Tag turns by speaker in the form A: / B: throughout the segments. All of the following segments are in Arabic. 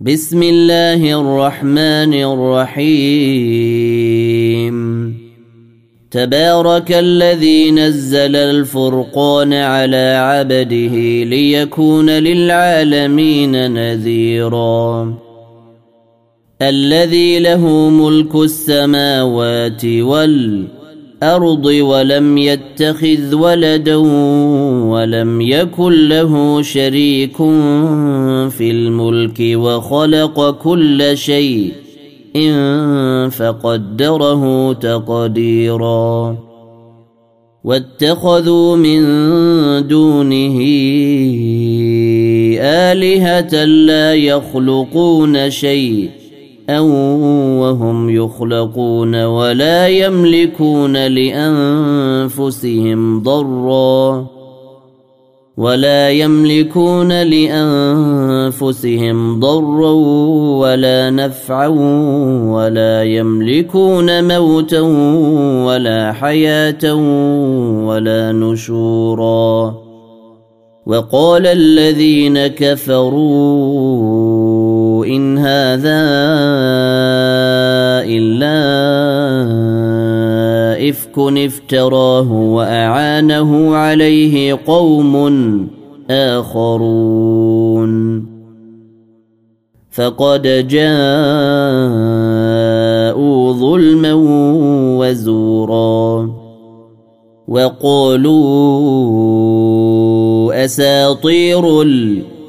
A: بسم الله الرحمن الرحيم. تبارك الذي نزل الفرقان على عبده ليكون للعالمين نذيرا. الذي له ملك السماوات والارض الأرض ولم يتخذ ولدا ولم يكن له شريك في الملك وخلق كل شيء إن فقدره تقديرا. واتخذوا من دونه آلهة لا يخلقون شيء أو وهم يخلقون ولا يملكون لأنفسهم ضرا ولا يملكون لأنفسهم ضرا ولا نفعا ولا يملكون موتا ولا حياة ولا نشورا وقال الذين كفروا إن هذا إلا إفك افتراه وأعانه عليه قوم آخرون. فقد جاءوا ظلما وزورا وقالوا أساطير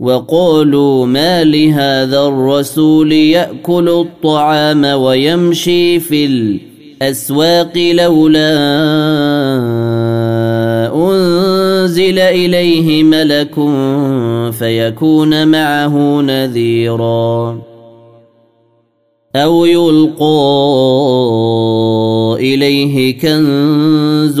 A: وقالوا ما لهذا الرسول يأكل الطعام ويمشي في الأسواق لولا أنزل إليه ملك فيكون معه نذيرا أو يلقى إليه كنز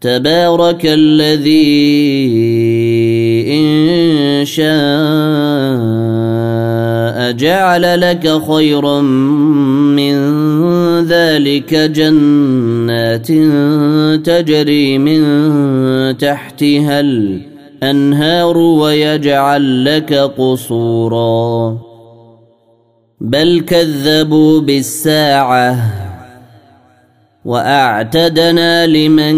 A: تبارك الذي إن شاء جعل لك خيرا من ذلك جنات تجري من تحتها الأنهار ويجعل لك قصورا. بل كذبوا بالساعة. وأعتدنا لمن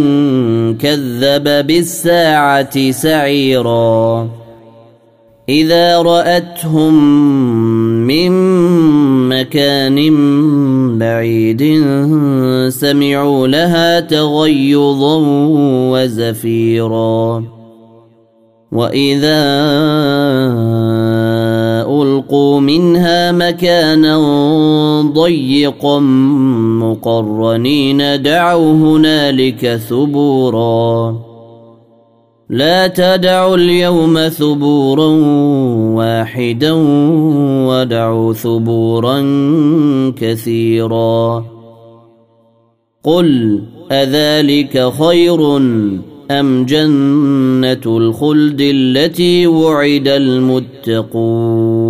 A: كذب بالساعة سعيرا. إذا رأتهم من مكان بعيد سمعوا لها تغيظا وزفيرا. وإذا القوا منها مكانا ضيقا مقرنين دعوا هنالك ثبورا لا تدعوا اليوم ثبورا واحدا ودعوا ثبورا كثيرا قل اذلك خير أم جنة الخلد التي وعد المتقون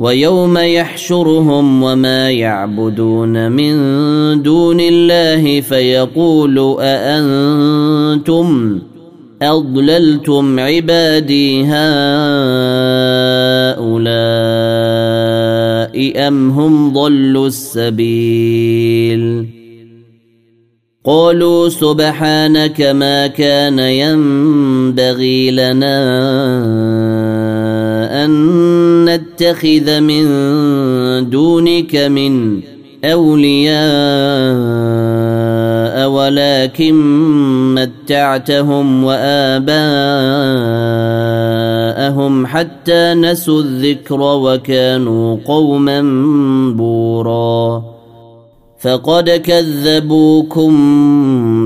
A: ويوم يحشرهم وما يعبدون من دون الله فيقول أأنتم أضللتم عبادي هؤلاء أم هم ضلوا السبيل؟ قالوا سبحانك ما كان ينبغي لنا أن نتخذ من دونك من أولياء ولكن متعتهم وآباءهم حتى نسوا الذكر وكانوا قوما بورا. فقد كذبوكم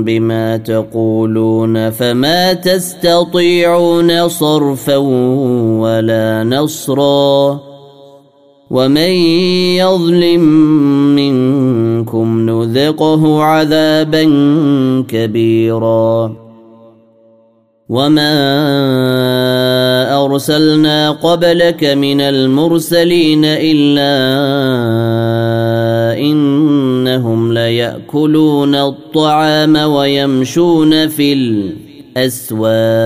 A: بما تقولون فما تستطيعون صرفا ولا نصرا. ومن يظلم منكم نذقه عذابا كبيرا وما ارسلنا قبلك من المرسلين الا انهم لياكلون الطعام ويمشون في الاسواق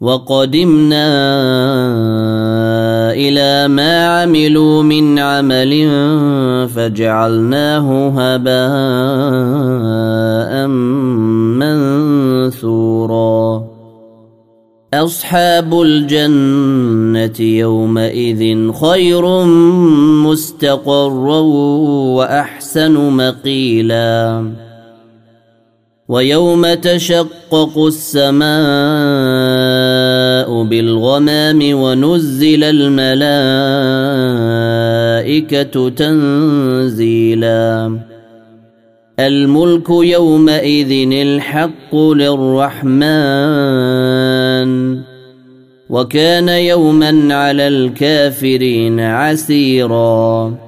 A: وقدمنا إلى ما عملوا من عمل فجعلناه هباء منثورا. أصحاب الجنة يومئذ خير مستقرا وأحسن مقيلا. ويوم تشقق السماء بالغمام ونزل الملائكة تنزيلا. الملك يومئذ الحق للرحمن. وكان يوما على الكافرين عسيرا.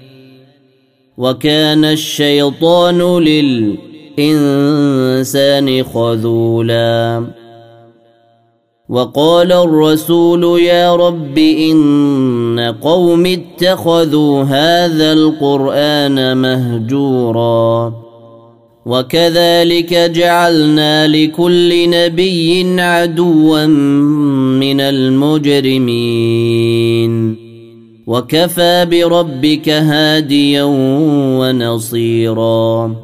A: وكان الشيطان للإنسان خذولا. وقال الرسول يا رب إن قوم اتخذوا هذا القرآن مهجورا. وكذلك جعلنا لكل نبي عدوا من المجرمين. وكفى بربك هاديا ونصيرا.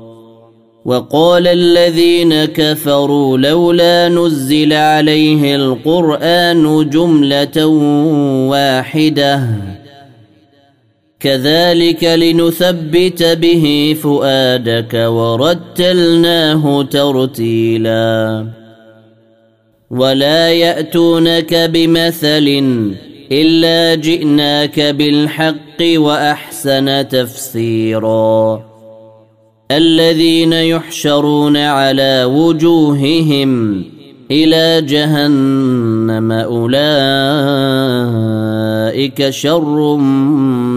A: وقال الذين كفروا لولا نزل عليه القرآن جملة واحدة. كذلك لنثبت به فؤادك ورتلناه ترتيلا. ولا يأتونك بمثل إلا جئناك بالحق وأحسن تفسيرا. الذين يحشرون على وجوههم إلى جهنم أولئك شر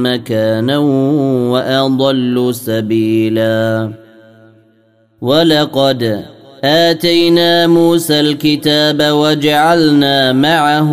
A: مكانا وأضل سبيلا. ولقد آتينا موسى الكتاب وجعلنا معه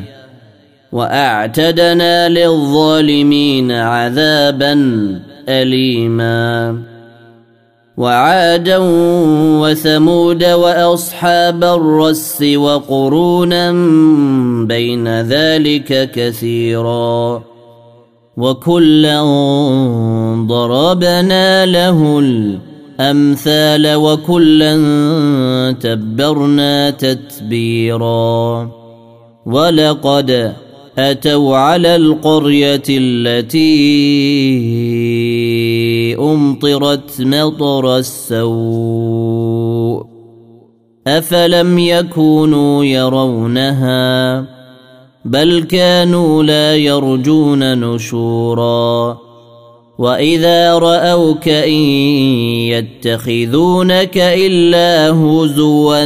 A: وأعتدنا للظالمين عذابا اليما. وعادا وثمود وأصحاب الرس وقرونا بين ذلك كثيرا. وكلا ضربنا له الأمثال وكلا تبرنا تتبيرا. ولقد أتوا على القرية التي أمطرت مطر السوء أفلم يكونوا يرونها بل كانوا لا يرجون نشورا وإذا رأوك إن يتخذونك إلا هزوا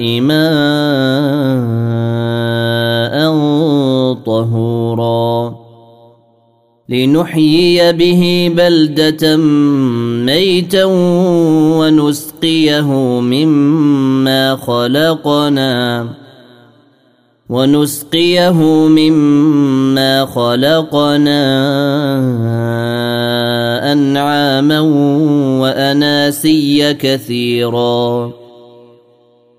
A: ماء طهورا. لنحيي به بلدة ميتا ونسقيه مما خلقنا. ونسقيه مما خلقنا أنعاما وأناسيا كثيرا.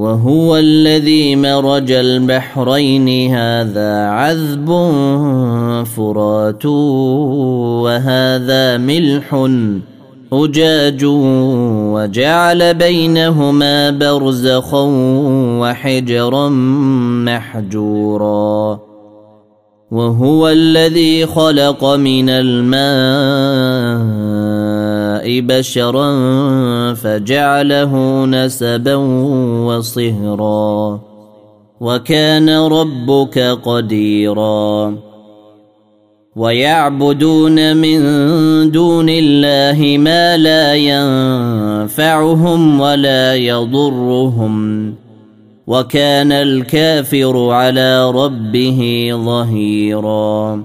A: وهو الذي مرج البحرين. هذا عذب فرات وهذا ملح أجاج وجعل بينهما برزخا وحجرا محجورا. وهو الذي خلق من الماء بشرا فجعله نسبا وصهرا وكان ربك قديرا ويعبدون من دون الله ما لا ينفعهم ولا يضرهم وكان الكافر على ربه ظهيرا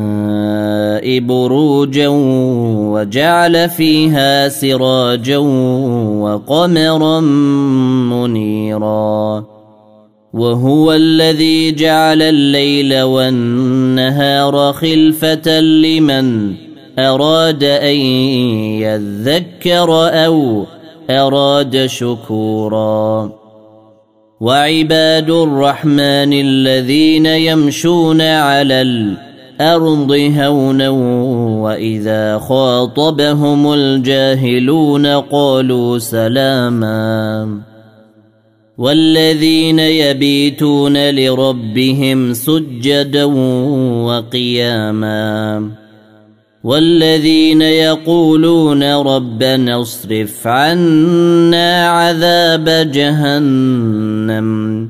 A: بروجا وجعل فيها سراجا وقمرا منيرا وهو الذي جعل الليل والنهار خلفة لمن أراد أن يذكر أو أراد شكورا وعباد الرحمن الذين يمشون على الأرض هونا وإذا خاطبهم الجاهلون قالوا سلاما. والذين يبيتون لربهم سجدا وقياما. والذين يقولون ربنا اصرف عنا عذاب جهنم.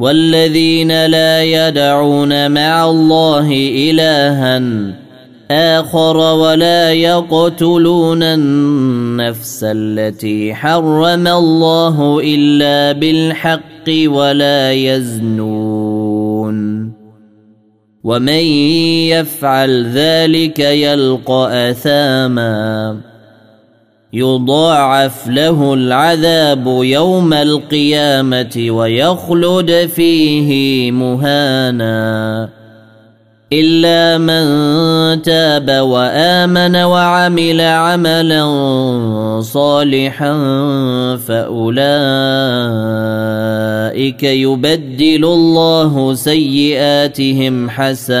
A: والذين لا يدعون مع الله إلها آخر ولا يقتلون النفس التي حرم الله إلا بالحق ولا يزنون ومن يفعل ذلك يلقى أثاما يضاعف له العذاب يوم القيامة ويخلد فيه مهانا. إلا من تاب وآمن وعمل عملا صالحا فأولئك يبدل الله سيئاتهم حسنات.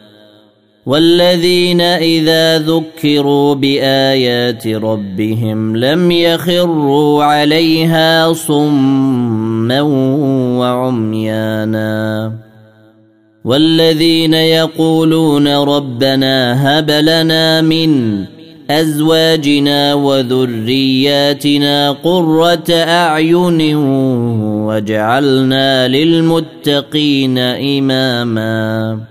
A: والذين إذا ذكروا بآيات ربهم لم يخروا عليها صما وعميانا. والذين يقولون ربنا هب لنا من أزواجنا وذرياتنا قرة أعين واجعلنا للمتقين إماما.